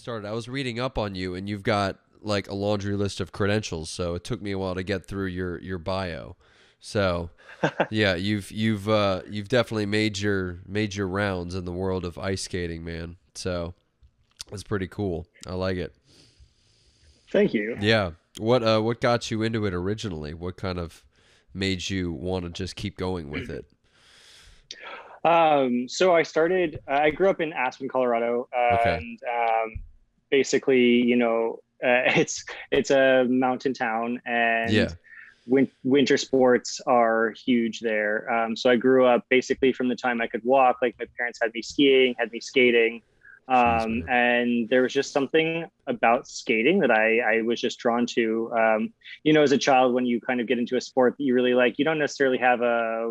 started. I was reading up on you, and you've got like a laundry list of credentials. So it took me a while to get through your your bio. So yeah, you've you've uh, you've definitely made your made your rounds in the world of ice skating, man. So it's pretty cool. I like it. Thank you. Yeah. What uh what got you into it originally? What kind of made you want to just keep going with it? Um, so I started. I grew up in Aspen, Colorado, Okay. and um, basically, you know, uh, it's it's a mountain town, and Yeah. win- winter sports are huge there. Um, so I grew up basically from the time I could walk. Like my parents had me skiing, had me skating, um, and there was just something about skating that I, I was just drawn to. Um, you know, as a child, when you kind of get into a sport that you really like, you don't necessarily have a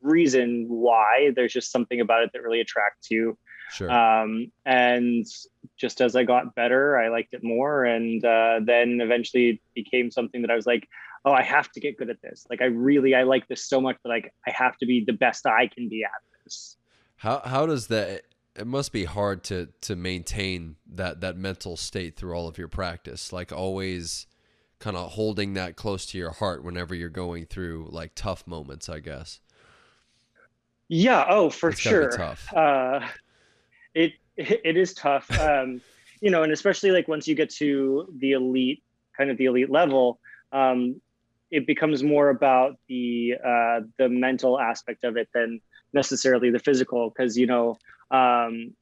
reason why. There's just something about it that really attracts you. Sure. Um, and just as I got better, I liked it more. And uh, then eventually it became something that I was like, oh, I have to get good at this. Like, I really, I like this so much that like I have to be the best I can be at this. How how does that? It must be hard to to maintain that that mental state through all of your practice. Like always, kind of holding that close to your heart whenever you're going through like tough moments. I guess. Yeah. Oh, for It's sure. tough. Uh, it it is tough. Um, you know, and especially like once you get to the elite, kind of the elite level, um, it becomes more about the uh, the mental aspect of it than necessarily the physical, because you know. Um,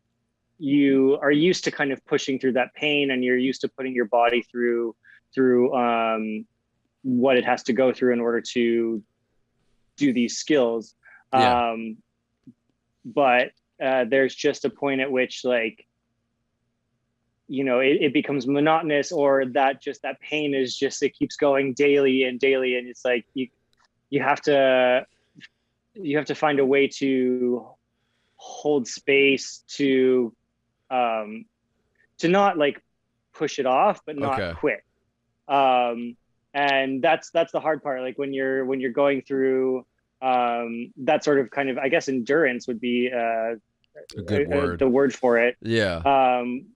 you are used to kind of pushing through that pain and you're used to putting your body through through um, what it has to go through in order to do these skills Yeah. um, but uh, there's just a point at which like you know it, it becomes monotonous or that just that pain is just it keeps going daily and daily. And it's like you you have to you have to find a way to hold space to um to not like push it off but not Okay. quit. Um and that's that's the hard part. Like when you're when you're going through um that sort of kind of i guess endurance would be uh A good uh, uh, word. the word for it. Yeah. um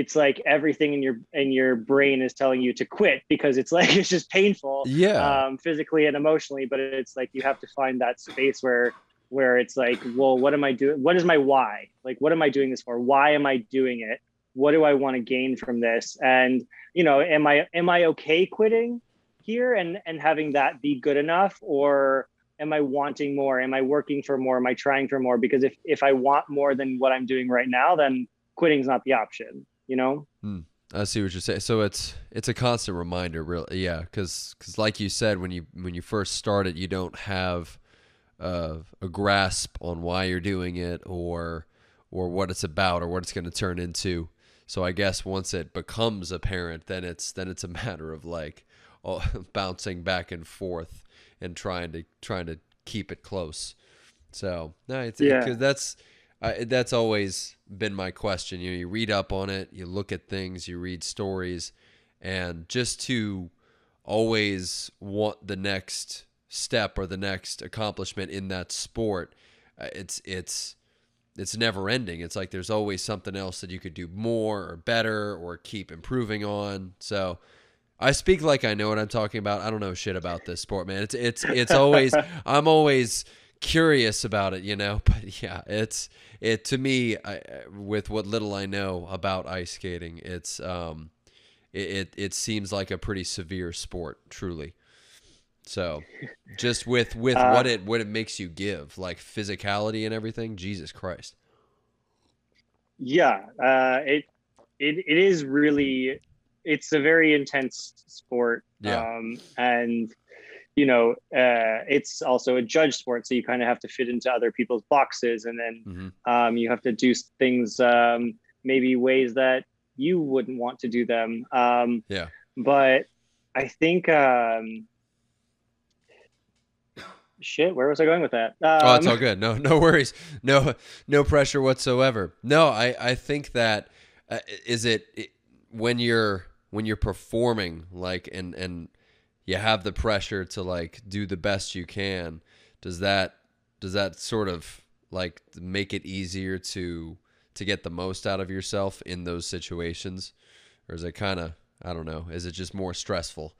it's like everything in your in your brain is telling you to quit because it's like it's just painful Yeah. um physically and emotionally but it's like you have to find that space where where it's like well what am i doing? What is my why? Like what am i doing this for? Why am i doing it? What do i want to gain from this? And you know am i am i okay quitting here and and having that be good enough? Or am i wanting more am i working for more am i trying for more because if if i want more than what i'm doing right now then quitting's not the option you know I see what you're saying. So it's it's a constant reminder, really. Yeah, because like you said, when you when you first started, you don't have uh, a grasp on why you're doing it or or what it's about or what it's going to turn into. So I guess once it becomes apparent, then it's then it's a matter of like bouncing back and forth and trying to trying to keep it close. So no, it's Yeah. that's I, that's always been my question. You know, you read up on it, you look at things, you read stories, and just to always want the next step or the next accomplishment in that sport, uh, it's it's it's never ending. It's like there's always something else that you could do more or better or keep improving on. So I speak like I know what I'm talking about. I don't know shit about this sport, man. It's it's it's always I'm always curious about it, you know. But yeah, it's it to me I, with what little I know about ice skating, it's um it, it it seems like a pretty severe sport, truly. So, just with with Uh, what it what it makes you give, like physicality and everything, Jesus Christ. yeah uh it it, it is really it's a very intense sport Yeah. um and you know uh it's also a judge sport so you kind of have to fit into other people's boxes and then hmm um you have to do things um maybe ways that you wouldn't want to do them um Yeah. but i think um shit where was i going with that um, Oh, it's all good. No, no worries. No, no pressure whatsoever. No, I, I think that uh, is it, it when you're when you're performing like and and you have the pressure to like do the best you can. Does that does that sort of like make it easier to to get the most out of yourself in those situations, or is it kind of I don't know? Is it just more stressful?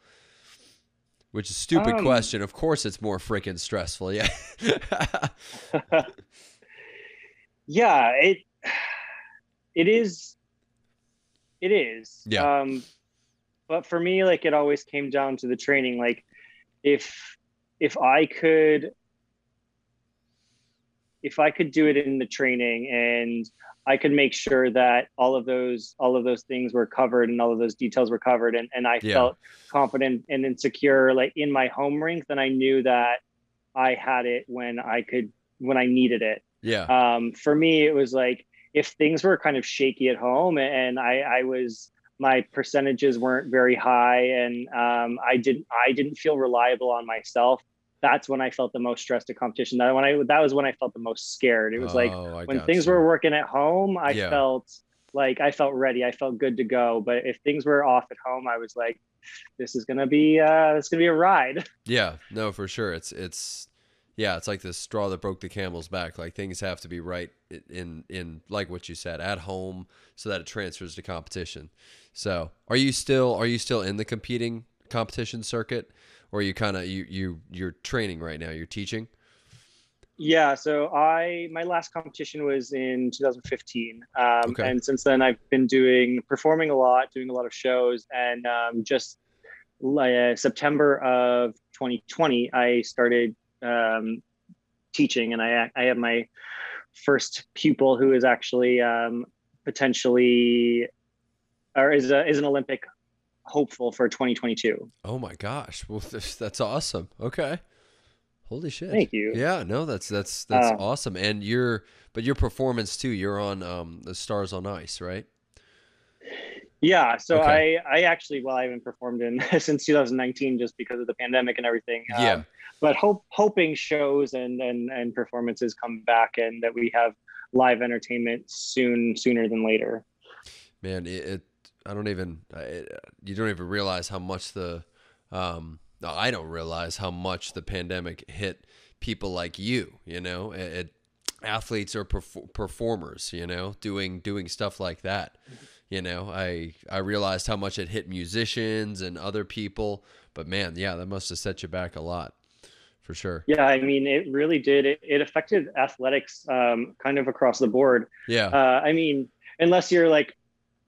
Which is a stupid um, question. Of course, it's more freaking stressful. Yeah. yeah. It. It is. It is. Yeah. Um, but for me, like it always came down to the training. Like, if if I could if I could do it in the training and I could make sure that all of those all of those things were covered and all of those details were covered and, and I yeah. felt confident and insecure like in my home rink, then I knew that I had it when I could when I needed it. Yeah. Um, for me it was like if things were kind of shaky at home and I, I was my percentages weren't very high and um, I didn't I didn't feel reliable on myself that's when I felt the most stressed at competition. That when I that was when I felt the most scared. It was oh, like when things you. were working at home, I yeah. felt like I felt ready. I felt good to go. But if things were off at home, I was like, this is gonna be uh it's gonna be a ride. Yeah, no, for sure. It's it's yeah, it's like the straw that broke the camel's back. Like things have to be right in in like what you said at home, so that it transfers to competition. So, are you still are you still in the competing competition circuit? or you kind of you you you're training right now you're teaching yeah so i my last competition was in 2015 um, okay. and since then i've been doing performing a lot doing a lot of shows and um, just uh, september of 2020 i started um, teaching and i i have my first pupil who is actually um, potentially or is a, is an olympic hopeful for 2022. Oh my gosh. Well, that's awesome. Okay. Holy shit. Thank you. Yeah, no, that's that's that's uh, awesome. And your but your performance too, you're on um the Stars on Ice, right? Yeah, so okay. I I actually well I haven't performed in since 2019 just because of the pandemic and everything. Um, yeah. But hope hoping shows and and and performances come back and that we have live entertainment soon sooner than later. Man, it, it I don't even you don't even realize how much the um, I don't realize how much the pandemic hit people like you. You know, it, it, athletes or perf- performers. You know, doing doing stuff like that. You know, I I realized how much it hit musicians and other people. But man, yeah, that must have set you back a lot, for sure. Yeah, I mean, it really did. It, it affected athletics um, kind of across the board. Yeah. Uh, I mean, unless you're like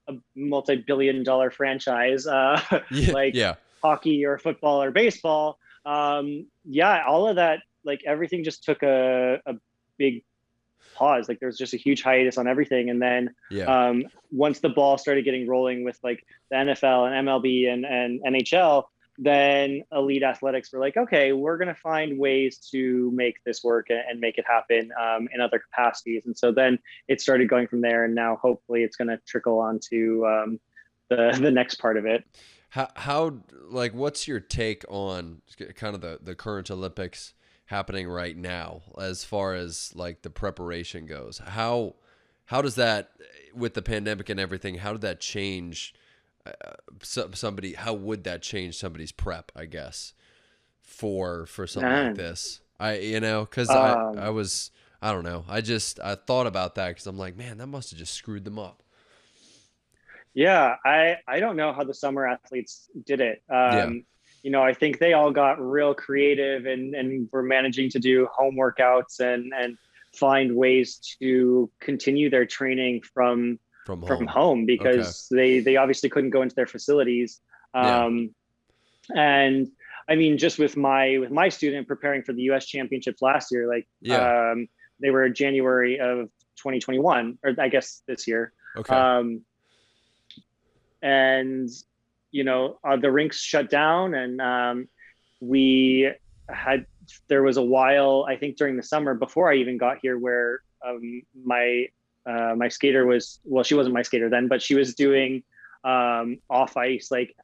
a multi-billion dollar franchise uh, yeah, like yeah. hockey or football or baseball um, yeah all of that like everything just took a, a big pause like there's just a huge hiatus on everything and then yeah. um, once the ball started getting rolling with like the nfl and mlb and, and nhl then elite athletics were like, okay, we're going to find ways to make this work and make it happen um, in other capacities. And so then it started going from there, and now hopefully it's going to trickle on to um, the the next part of it. How, how like what's your take on kind of the the current Olympics happening right now as far as like the preparation goes? How how does that with the pandemic and everything? How did that change? Uh, somebody how would that change somebody's prep i guess for for something Man. like this? I you know because um, i i was i don't know. I just i thought about that because i'm like man that must have just screwed them up. Yeah i i don't know how the summer athletes did it. Um yeah. you know i think they all got real creative and and were managing to do home workouts and and find ways to continue their training from from home, from home because okay. they they obviously couldn't go into their facilities. Um, yeah. And I mean, just with my with my student preparing for the U.S. Championships last year, like yeah. um, they were January of 2021, or I guess this year. Okay. Um, and you know, uh, the rinks shut down, and um, we had there was a while I think during the summer before I even got here where um, my uh, my skater was well, she wasn't my skater then, but she was doing um, off ice like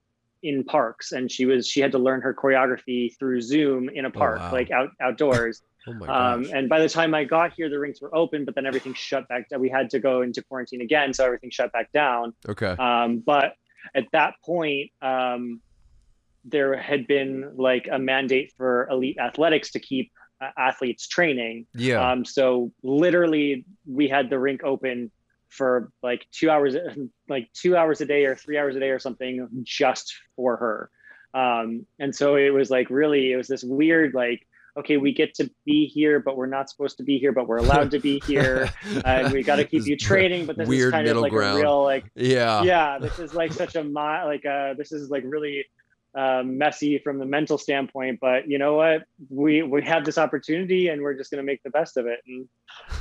in parks, and she was she had to learn her choreography through Zoom in a oh, park, oh, wow. like out outdoors. oh um, and by the time I got here, the rinks were open, but then everything shut back. We had to go into quarantine again, so everything shut back down. Okay. Um, but at that point, um, there had been like a mandate for elite athletics to keep athletes training. Yeah. Um, so literally, we had the rink open for like two hours, like two hours a day or three hours a day or something just for her. Um, and so it was like really, it was this weird, like, okay, we get to be here, but we're not supposed to be here, but we're allowed to be here. and we got to keep you training, but this Weird is kind of like ground. a real, like, Yeah. yeah, this is like such a, like, uh, this is like really um, messy from the mental standpoint, but you know what? We we have this opportunity, and we're just going to make the best of it. And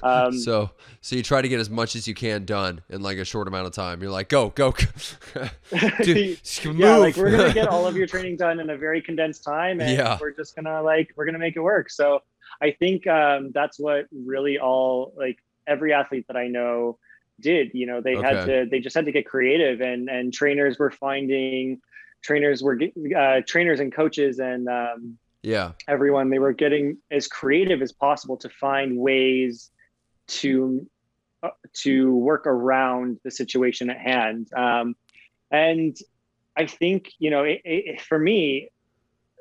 um, So so you try to get as much as you can done in like a short amount of time. You're like, go, go. Dude, yeah, like we're gonna get all of your training done in a very condensed time, and Yeah. we're just gonna like we're gonna make it work. So I think um, that's what really all like every athlete that I know did. You know, they had to they just had to get creative, and and trainers were finding trainers were uh, trainers and coaches and um, yeah. everyone they were getting as creative as possible to find ways to uh, to work around the situation at hand. Um, and i think you know it, it, for me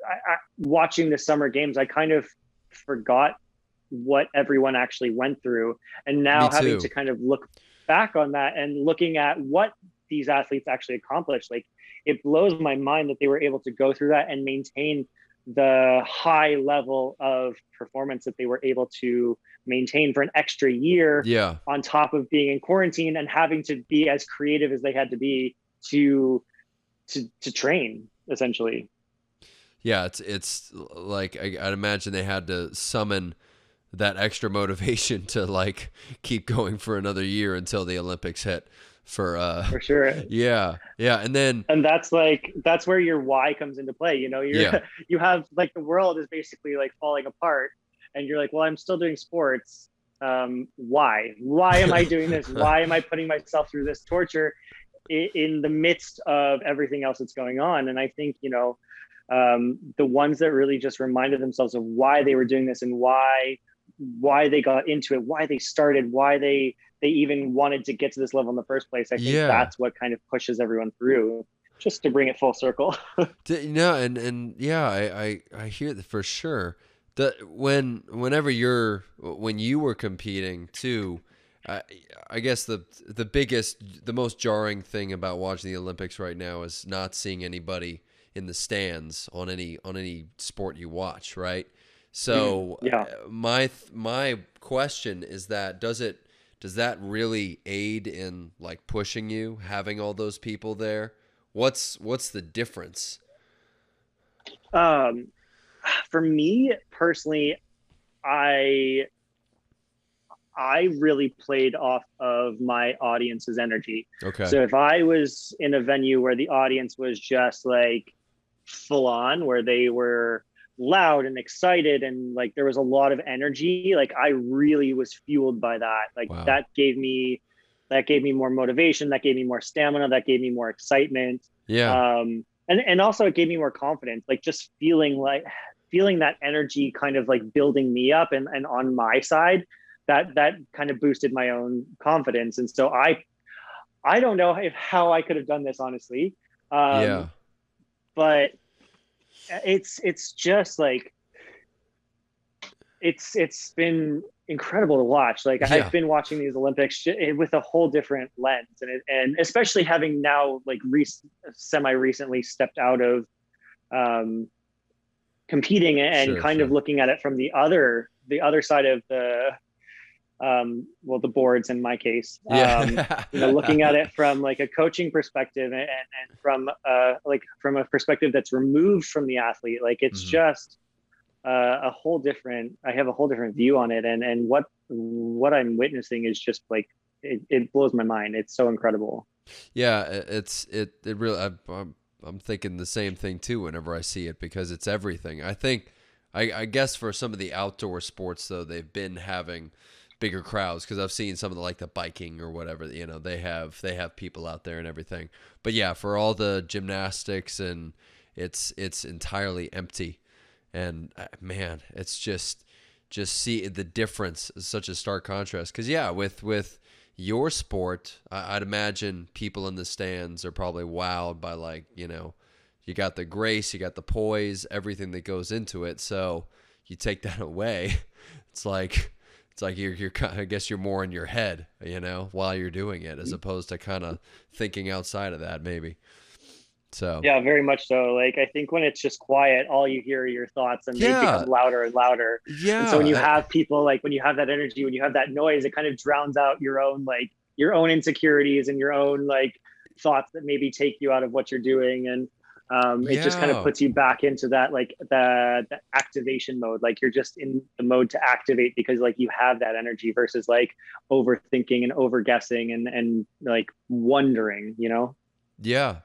I, I, watching the summer games i kind of forgot what everyone actually went through. And now having to kind of look back on that and looking at what these athletes actually accomplished like it blows my mind that they were able to go through that and maintain the high level of performance that they were able to maintain for an extra year Yeah. on top of being in quarantine and having to be as creative as they had to be to to to train essentially Yeah, it's it's like I, I'd imagine they had to summon that extra motivation to like keep going for another year until the Olympics hit. For uh, for sure. yeah, yeah, and then and that's like that's where your why comes into play you know? You're Yeah. you have like the world is basically like falling apart and you're like well i'm still doing sports. Um why? Why am i doing this? Why am i putting myself through this torture in, in the midst of everything else that's going on? And i think you know um the ones that really just reminded themselves of why they were doing this and why why they got into it why they started why they they even wanted to get to this level in the first place i think Yeah. that's what kind of pushes everyone through just to bring it full circle No, and and yeah, I I, I hear that for sure. The when whenever you're when you were competing too, I I guess the the biggest the most jarring thing about watching the Olympics right now is not seeing anybody in the stands on any on any sport you watch, right? So Mhm. Yeah. uh, my th- my question is that does it does that really aid in like pushing you having all those people there? What's what's the difference? um for me personally i i really played off of my audience's energy Okay. so if i was in a venue where the audience was just like full on where they were loud and excited and like there was a lot of energy like i really was fueled by that like Wow. that gave me that gave me more motivation that gave me more stamina that gave me more excitement yeah. um and and also it gave me more confidence like just feeling like feeling that energy kind of like building me up and and on my side that that kind of boosted my own confidence and so i i don't know if how i could have done this honestly um yeah. but it's it's just like it's it's been incredible to watch like Yeah. i've been watching these olympics with a whole different lens and it, and especially having now like re- semi recently stepped out of um competing and Sure, kind of looking at it from the other the other side of the um well the boards in my case um, Yeah. you know looking at it from like a coaching perspective and, and from uh like from a perspective that's removed from the athlete like it's Mhm. just uh, a whole different i have a whole different view on it and and what what i'm witnessing is just like it, it blows my mind it's so incredible Yeah, it's it it really I, I'm I'm thinking the same thing too whenever I see it because it's everything. I think I I guess for some of the outdoor sports though they've been having bigger crowds because I've seen some of the like the biking or whatever you know they have they have people out there and everything. But yeah, for all the gymnastics and it's it's entirely empty. And uh, man, it's just just see the difference is such a stark contrast because yeah with with your sport I, i'd imagine people in the stands are probably wowed by like you know you got the grace you got the poise everything that goes into it so you take that away it's like it's like you're you're kind of, I guess you're more in your head, you know, while you're doing it, as mm-hmm. opposed to kind of thinking outside of that, maybe. So yeah, very much so. Like I think when it's just quiet, all you hear are your thoughts, and Yeah. they become louder and louder. yeah. And so when you have people like when you have that energy, when you have that noise, it kind of drowns out your own like your own insecurities and your own like thoughts that maybe take you out of what you're doing, and um, it just kind of puts you back into that like the, the activation mode. Like you're just in the mode to activate because like you have that energy versus like overthinking and over guessing and and like wondering. You know. Yeah.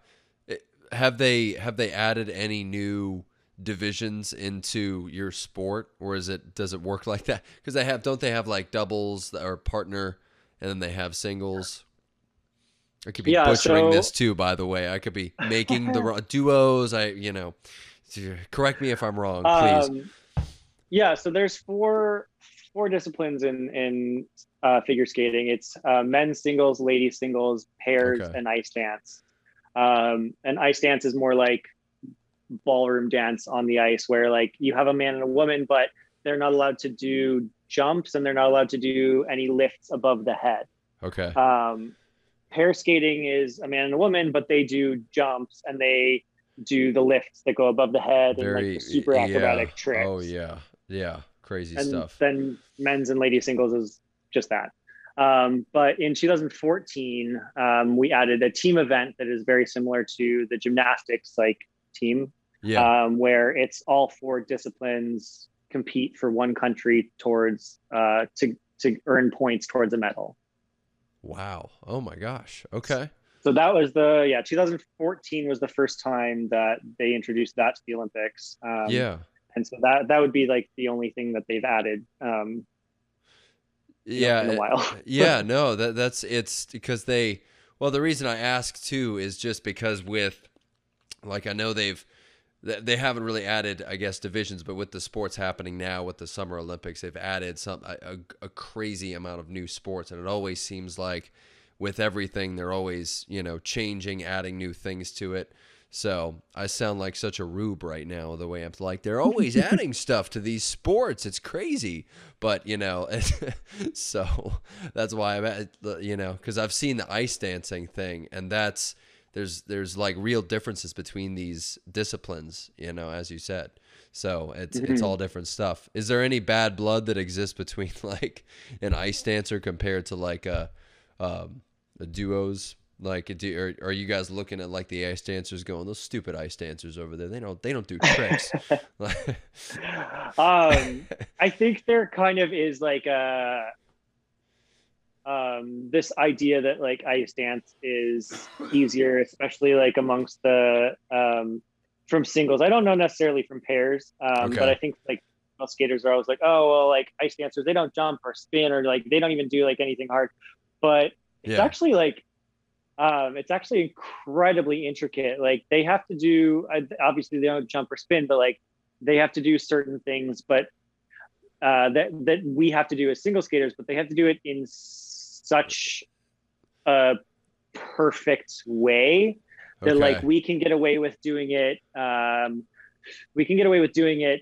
Have they have they added any new divisions into your sport or is it does it work like that? Cuz they have don't they have like doubles or partner and then they have singles? I could be Yeah, butchering so- this too by the way. I could be making the wrong duos. I you know correct me if I'm wrong, please. Um, yeah, so there's four four disciplines in in uh, figure skating. It's uh, men's singles, ladies singles, pairs, Okay. and ice dance. Um, and ice dance is more like ballroom dance on the ice, where like you have a man and a woman, but they're not allowed to do jumps and they're not allowed to do any lifts above the head. okay. Um, pair skating is a man and a woman, but they do jumps and they do the lifts that go above the head and like the super yeah. acrobatic tricks. Oh yeah. Yeah. Crazy and stuff. then men's and ladies singles is just that. Um, but in 2014, um, we added a team event that is very similar to the gymnastics like team, Yeah. um, where it's all four disciplines compete for one country towards uh, to to earn points towards a medal. Wow. Oh my gosh. Okay. So that was the yeah 2014 was the first time that they introduced that to the Olympics. Um, yeah. and so that that would be like the only thing that they've added um, know, Yeah. in a while. yeah, no, that that's it's because they well the reason I ask too is just because with like I know they've th- they haven't really added I guess divisions but with the sports happening now with the summer olympics they've added some a, a, a crazy amount of new sports and it always seems like with everything they're always you know changing adding new things to it so I sound like such a rube right now the way I'm like they're always adding stuff to these sports. It's crazy, but you know, so that's why I'm at you know because I've seen the ice dancing thing and that's there's there's like real differences between these disciplines. You know, as you said. So it's it's Mhm. all different stuff. Is there any bad blood that exists between like an ice dancer compared to like a, um, a duos? Like, do, are, are you guys looking at like the ice dancers going, those stupid ice dancers over there? They don't they don't do tricks. um, I think there kind of is like a um, this idea that like ice dance is easier, especially like amongst the um, from singles. I don't know necessarily from pairs, um, Okay. but I think like most skaters are always like, oh well, like ice dancers, they don't jump or spin or like they don't even do like anything hard. But it's Yeah. actually like um, it's actually incredibly intricate. Like they have to do uh, obviously they don't jump or spin, but like they have to do certain things, but uh, that that we have to do as single skaters, but they have to do it in such a perfect way that like we can get away with doing it. Um, we can get away with doing it.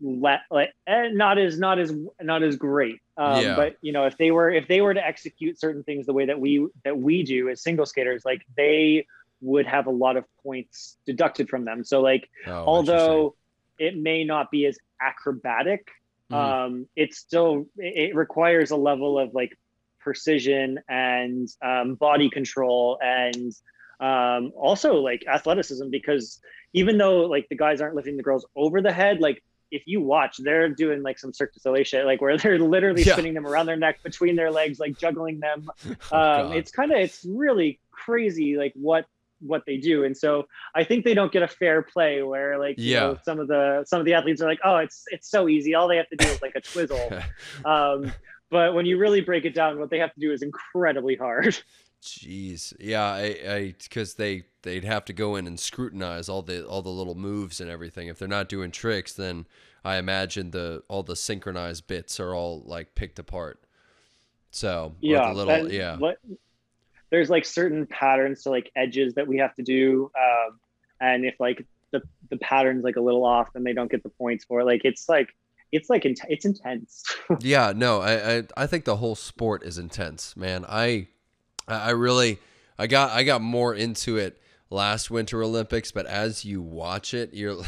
Le- like eh, not as not as not as great um, Yeah. but you know if they were if they were to execute certain things the way that we that we do as single skaters like they would have a lot of points deducted from them so like Oh, although it may not be as acrobatic Mhm. um it still it requires a level of like precision and um, body control and um also like athleticism because even though like the guys aren't lifting the girls over the head like if you watch they're doing like some cirque du soleil shit like where they're literally Yeah. spinning them around their neck between their legs like juggling them. Um, Oh, it's kind of it's really crazy like what what they do. And so i think they don't get a fair play where like you know, some of the some of the athletes are like oh it's it's so easy. All they have to do is like a twizzle. Um, but when you really break it down what they have to do is incredibly hard Jeez, yeah, I, I, because they they'd have to go in and scrutinize all the all the little moves and everything. If they're not doing tricks, then I imagine the all the synchronized bits are all like picked apart. So yeah little and yeah, what, there's like certain patterns to like edges that we have to do um, and if like the the pattern's like a little off then they don't get the points for it like it's like it's like it's intense. yeah, no, I, I I think the whole sport is intense, man. I I really I got I got more into it last Winter Olympics, but as you watch it, you're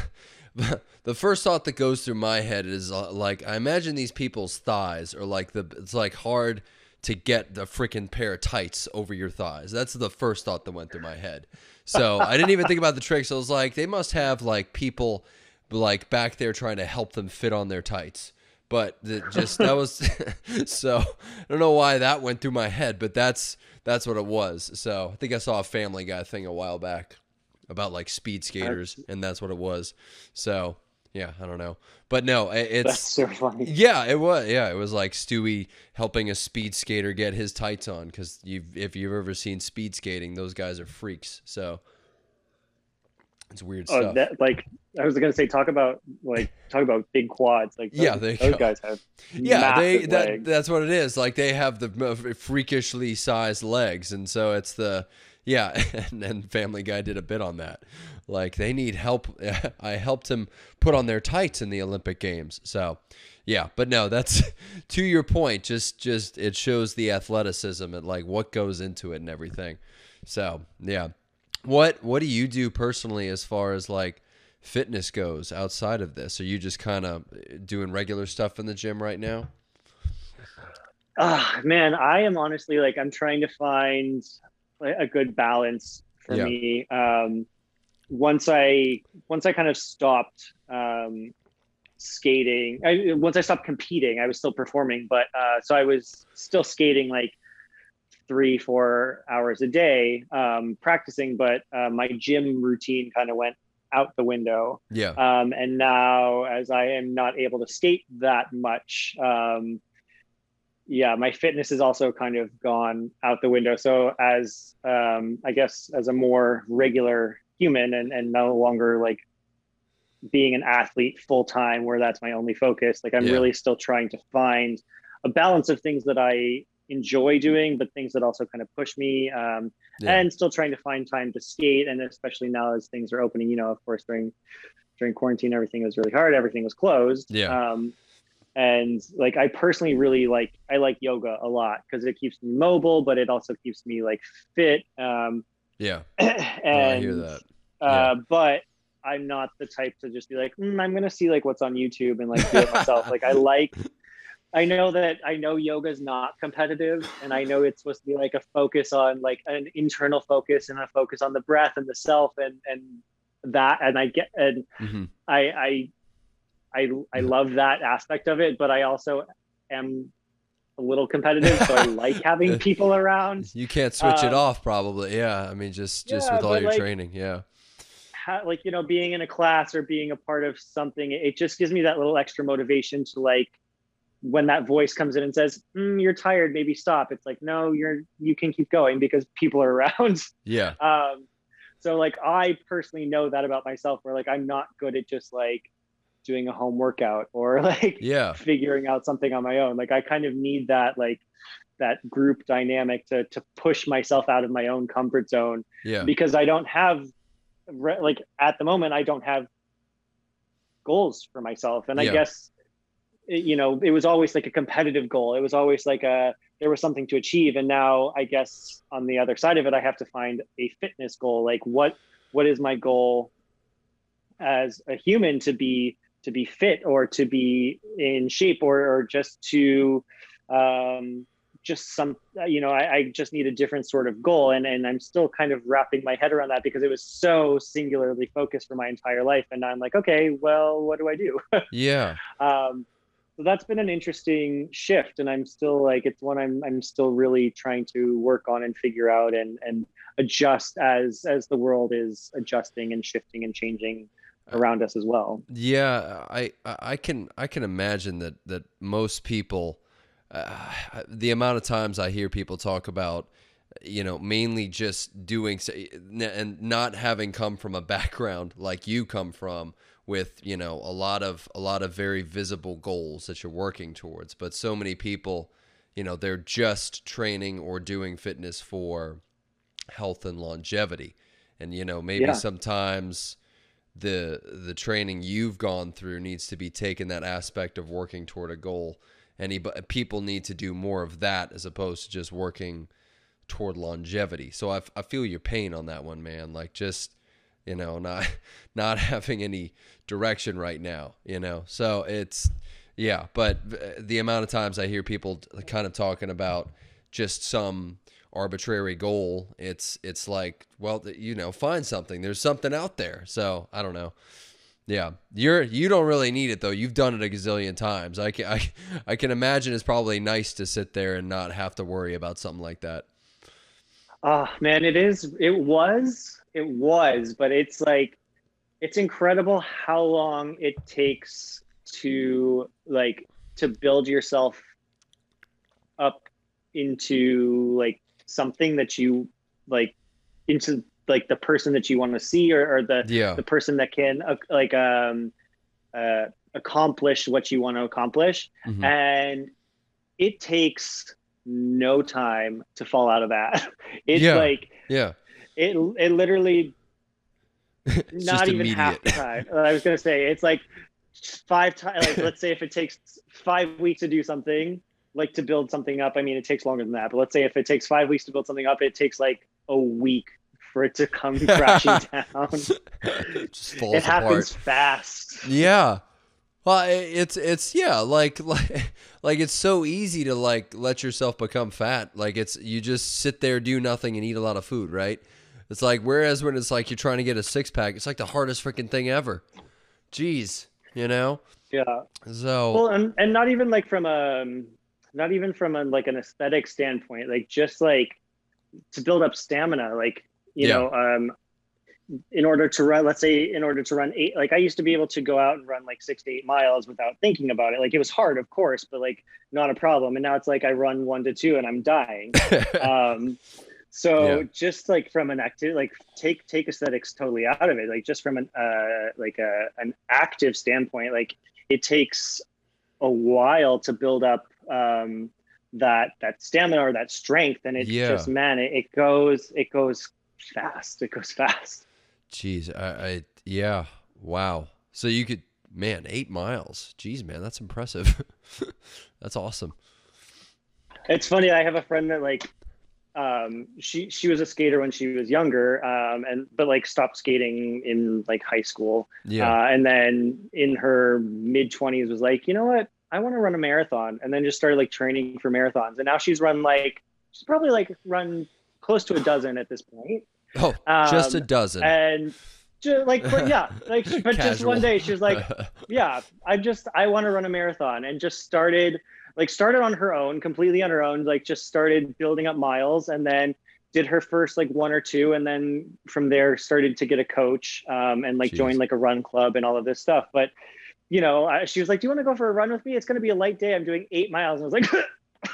the first thought that goes through my head is uh, like I imagine these people's thighs are like the it's like hard to get the freaking pair of tights over your thighs. That's the first thought that went through my head. So I didn't even think about the tricks. I was like, they must have like people like back there trying to help them fit on their tights. But the, just that was so I don't know why that went through my head, but that's that's what it was. So I think I saw a Family Guy thing a while back about like speed skaters, and that's what it was. So yeah, I don't know, but no, it's That's so funny. yeah, it was yeah, it was like Stewie helping a speed skater get his tights on because you if you've ever seen speed skating, those guys are freaks. So it's weird Oh, stuff. that like I was gonna say, talk about like talk about big quads. Like Yeah, those, there you those go. guys have yeah, they that legs. that's what it is. Like they have the uh, freakishly sized legs, and so it's the yeah. And, and Family Guy did a bit on that. Like they need help. I helped him put on their tights in the Olympic Games. So yeah, but no, that's to your point. Just just it shows the athleticism and like what goes into it and everything. So yeah, what what do you do personally as far as like fitness goes outside of this? Are you just kind of doing regular stuff in the gym right now? Ah, man, I am honestly like I'm trying to find a a good balance for Yeah. me. Um, once I once I kind of stopped um, skating, I, once I stopped competing, I was still performing, but uh, so I was still skating like three four hours a day um, practicing, but uh, my gym routine kind of went out the window. Yeah. Um, and now, as I am not able to skate that much, um, yeah, my fitness is also kind of gone out the window. So, as um, I guess, as a more regular human and, and no longer like being an athlete full time, where that's my only focus, like I'm Yeah. really still trying to find a balance of things that I enjoy doing, but things that also kind of push me. Um, Yeah. and still trying to find time to skate and especially now as things are opening you know of course during during quarantine everything was really hard everything was closed Yeah. um and like i personally really like i like yoga a lot because it keeps me mobile but it also keeps me like fit um yeah. and No, I hear that. uh but i'm not the type to just be like mm, i'm gonna see like what's on youtube and like do it myself like i like I know that I know yoga is not competitive, and I know it's supposed to be like a focus on like an internal focus and a focus on the breath and the self and and that. And I get and hmm I I I I love that aspect of it, but I also am a little competitive, so I like having people around. You can't switch it Um, off, probably. Yeah. I mean, just just yeah, with all your like- training. Yeah. Ha- like you know, being in a class or being a part of something, it just gives me that little extra motivation to like when that voice comes in and says mm, you're tired maybe stop it's like no you're you can keep going because people are around Yeah. um so like i personally know that about myself where like i'm not good at just like doing a home workout or like Yeah. figuring out something on my own like i kind of need that like that group dynamic to to push myself out of my own comfort zone Yeah. because i don't have like at the moment i don't have goals for myself and i guess you know it was always like a competitive goal. It was always like a there was something to achieve. And now i guess on the other side of it i have to find a fitness goal. Like what what is my goal as a human to be to be fit or to be in shape or, or just to um just some you know I, I just need a different sort of goal. And and i'm still kind of wrapping my head around that because it was so singularly focused for my entire life. And now i'm like okay well what do i do? Yeah. um, so that's been an interesting shift and i'm still like it's one i'm i'm still really trying to work on and figure out and and adjust as as the world is adjusting and shifting and changing around us as well. Yeah, I I can I can imagine that that most people, uh, the amount of times I hear people talk about, you know, mainly just doing and not having come from a background like you come from with you know a lot of a lot of very visible goals that you're working towards, but so many people, you know, they're just training or doing fitness for health and longevity, and you know maybe Yeah. sometimes the the training you've gone through needs to be taken that aspect of working toward a goal. Any people need to do more of that as opposed to just working toward longevity. So I, I feel your pain on that one, man. Like just you know not not having any direction right now. You know, so it's yeah. But the amount of times I hear people kind of talking about just some arbitrary goal. It's it's like, well, you know, find something. There's something out there. So I don't know. Yeah, you're you don't really need it though. You've done it a gazillion times. I can I, I can imagine it's probably nice to sit there and not have to worry about something like that. Oh man, it is. It was. It was, but it's like it's incredible how long it takes to like to build yourself up into like something that you like into like the person that you want to see or, or the yeah. the person that can uh, like um uh accomplish what you want to accomplish mm-hmm. and it takes no time to fall out of that it's yeah. like yeah it it literally not even immediate. half the time i was gonna say it's like five times like let's say if it takes five weeks to do something like to build something up, I mean, it takes longer than that. But let's say if it takes five weeks to build something up, it takes like a week for it to come crashing down. it happens fast. Yeah. Well, it's it's yeah, like like like it's so easy to like let yourself become fat. Like it's you just sit there, do nothing, and eat a lot of food, right? It's like whereas when it's like you're trying to get a six pack, it's like the hardest freaking thing ever. Jeez, you know. Yeah. So well, and and not even like from a not even from a, like an aesthetic standpoint, like just like to build up stamina, like, you yeah. know, um, in order to run, let's say in order to run eight, like I used to be able to go out and run like six to eight miles without thinking about it. Like it was hard, of course, but like not a problem. And now it's like I run one to two and I'm dying. um, so yeah. just like from an active, like take take aesthetics totally out of it. Like just from an uh, like a an active standpoint, like it takes a while to build up um, that that stamina or that strength, and it yeah. just man, it, it goes it goes fast. It goes fast. Jeez, I, I yeah, wow. So you could man eight miles. Jeez, man, that's impressive. that's awesome. It's funny. I have a friend that like um, she she was a skater when she was younger, um, and but like stopped skating in like high school. Yeah. Uh, and then in her mid twenties was like, you know what? I want to run a marathon, and then just started like training for marathons. And now she's run like she's probably like run close to a dozen at this point. Oh, um, just a um, dozen. And just like, but yeah, like, but just one day she was like, yeah, I just I want to run a marathon, and just started like started on her own, completely on her own, like just started building up miles and then did her first like one or two and then from there started to get a coach um, and like Jeez. join like a run club and all of this stuff. But you know, I, she was like, "Do you want to go for a run with me? It's going to be a light day. I'm doing eight miles." And I was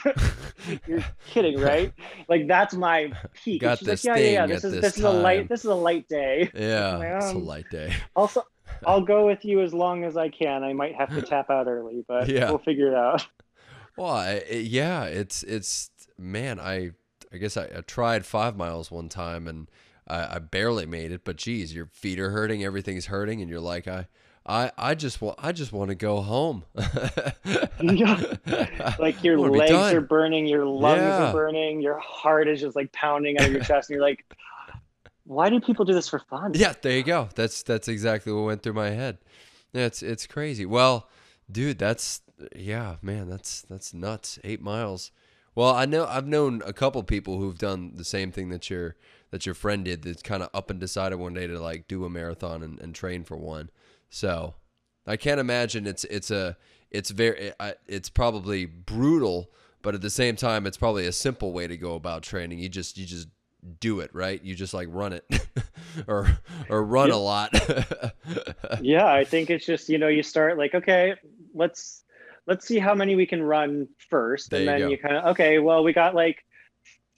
like, "You're kidding, right? Like that's my peak." Got this like, "Yeah, yeah, yeah. This is this, this is a light. This is a light day." Yeah, like, um, it's a um, light day. Also, I'll go with you as long as I can. I might have to tap out early, but yeah. we'll figure it out. Well, I, yeah, it's it's man, I I guess I, I tried five miles one time and I, I, barely made it. But geez, your feet are hurting, everything's hurting, and you're like, I I I just want I just want to go home. like your legs are burning, your lungs yeah. are burning, your heart is just like pounding out of your chest, and you're like, why do people do this for fun? Yeah, there you go. That's that's exactly what went through my head. It's it's crazy. Well, dude, that's yeah, man, that's that's nuts. Eight miles. Well, I know I've known a couple people who've done the same thing that your that your friend did. That's kind of up and decided one day to like do a marathon and, and train for one. So I can't imagine it's it's a it's very it's probably brutal, but at the same time, it's probably a simple way to go about training. You just you just do it right. You just like run it or or run yeah. a lot. yeah, I think it's just you know you start like okay, let's let's see how many we can run first, there and then you, you kind of okay, well we got like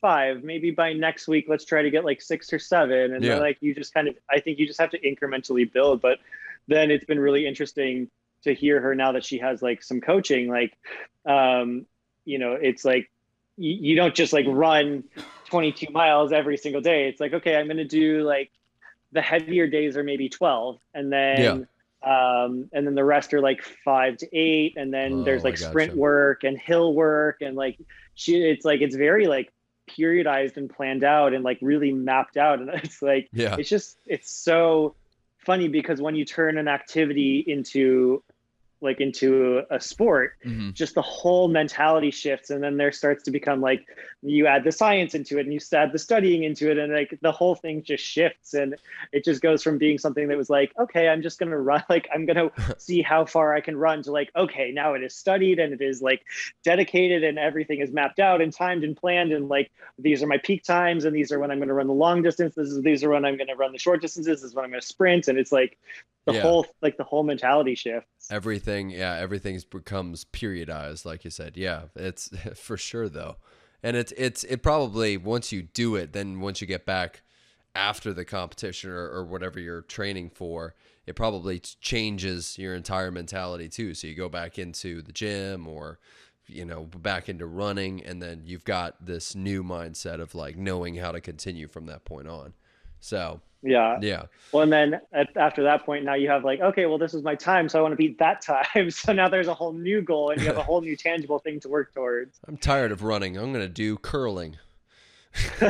five, maybe by next week let's try to get like six or seven, and yeah. then like you just kind of I think you just have to incrementally build, but then it's been really interesting to hear her now that she has like some coaching like um you know it's like you, you don't just like run 22 miles every single day. It's like okay i'm going to do like the heavier days are maybe 12 and then um, and then the rest are like five to eight and then Oh, there's like sprint work and hill work and like she it's like it's very like periodized and planned out and like really mapped out and it's like Yeah. it's just it's so funny because when you turn an activity into like into a sport Mhm. just the whole mentality shifts and then there starts to become like you add the science into it and you add the studying into it and like the whole thing just shifts and it just goes from being something that was like okay i'm just going to run like i'm going to see how far i can run to like okay now it is studied and it is like dedicated and everything is mapped out and timed and planned and like these are my peak times and these are when i'm going to run the long distance this is these are when i'm going to run the short distances this is when i'm going to sprint and it's like the Yeah. whole like the whole mentality shifts everything yeah everything's becomes periodized like you said. Yeah it's for sure though. And it's it's it probably once you do it then once you get back after the competition or, or whatever you're training for it probably changes your entire mentality too. So you go back into the gym or you know back into running and then you've got this new mindset of like knowing how to continue from that point on. So yeah yeah Well, and then at, after that point, now you have like, okay, well, this is my time, so I want to beat that time. So now there's a whole new goal, and you have a whole new tangible thing to work towards. i'm tired of running i'm going to do curling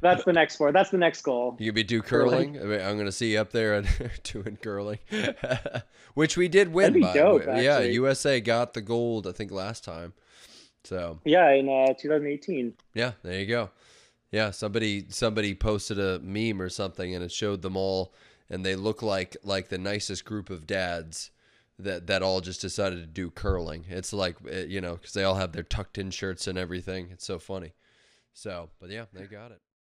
That's the next sport. That's the next goal. You be do curling. I mean, I'm going to see you up there doing curling, which we did win. That'd be by. dope, yeah. USA got the gold. I think last time. So Yeah, in uh, 2018. yeah, there you go. Yeah, somebody somebody posted a meme or something, and it showed them all, and they look like like the nicest group of dads that that all just decided to do curling. It's like eh, you know because they all have their tucked in shirts and everything. It's so funny. So, but yeah, they got it.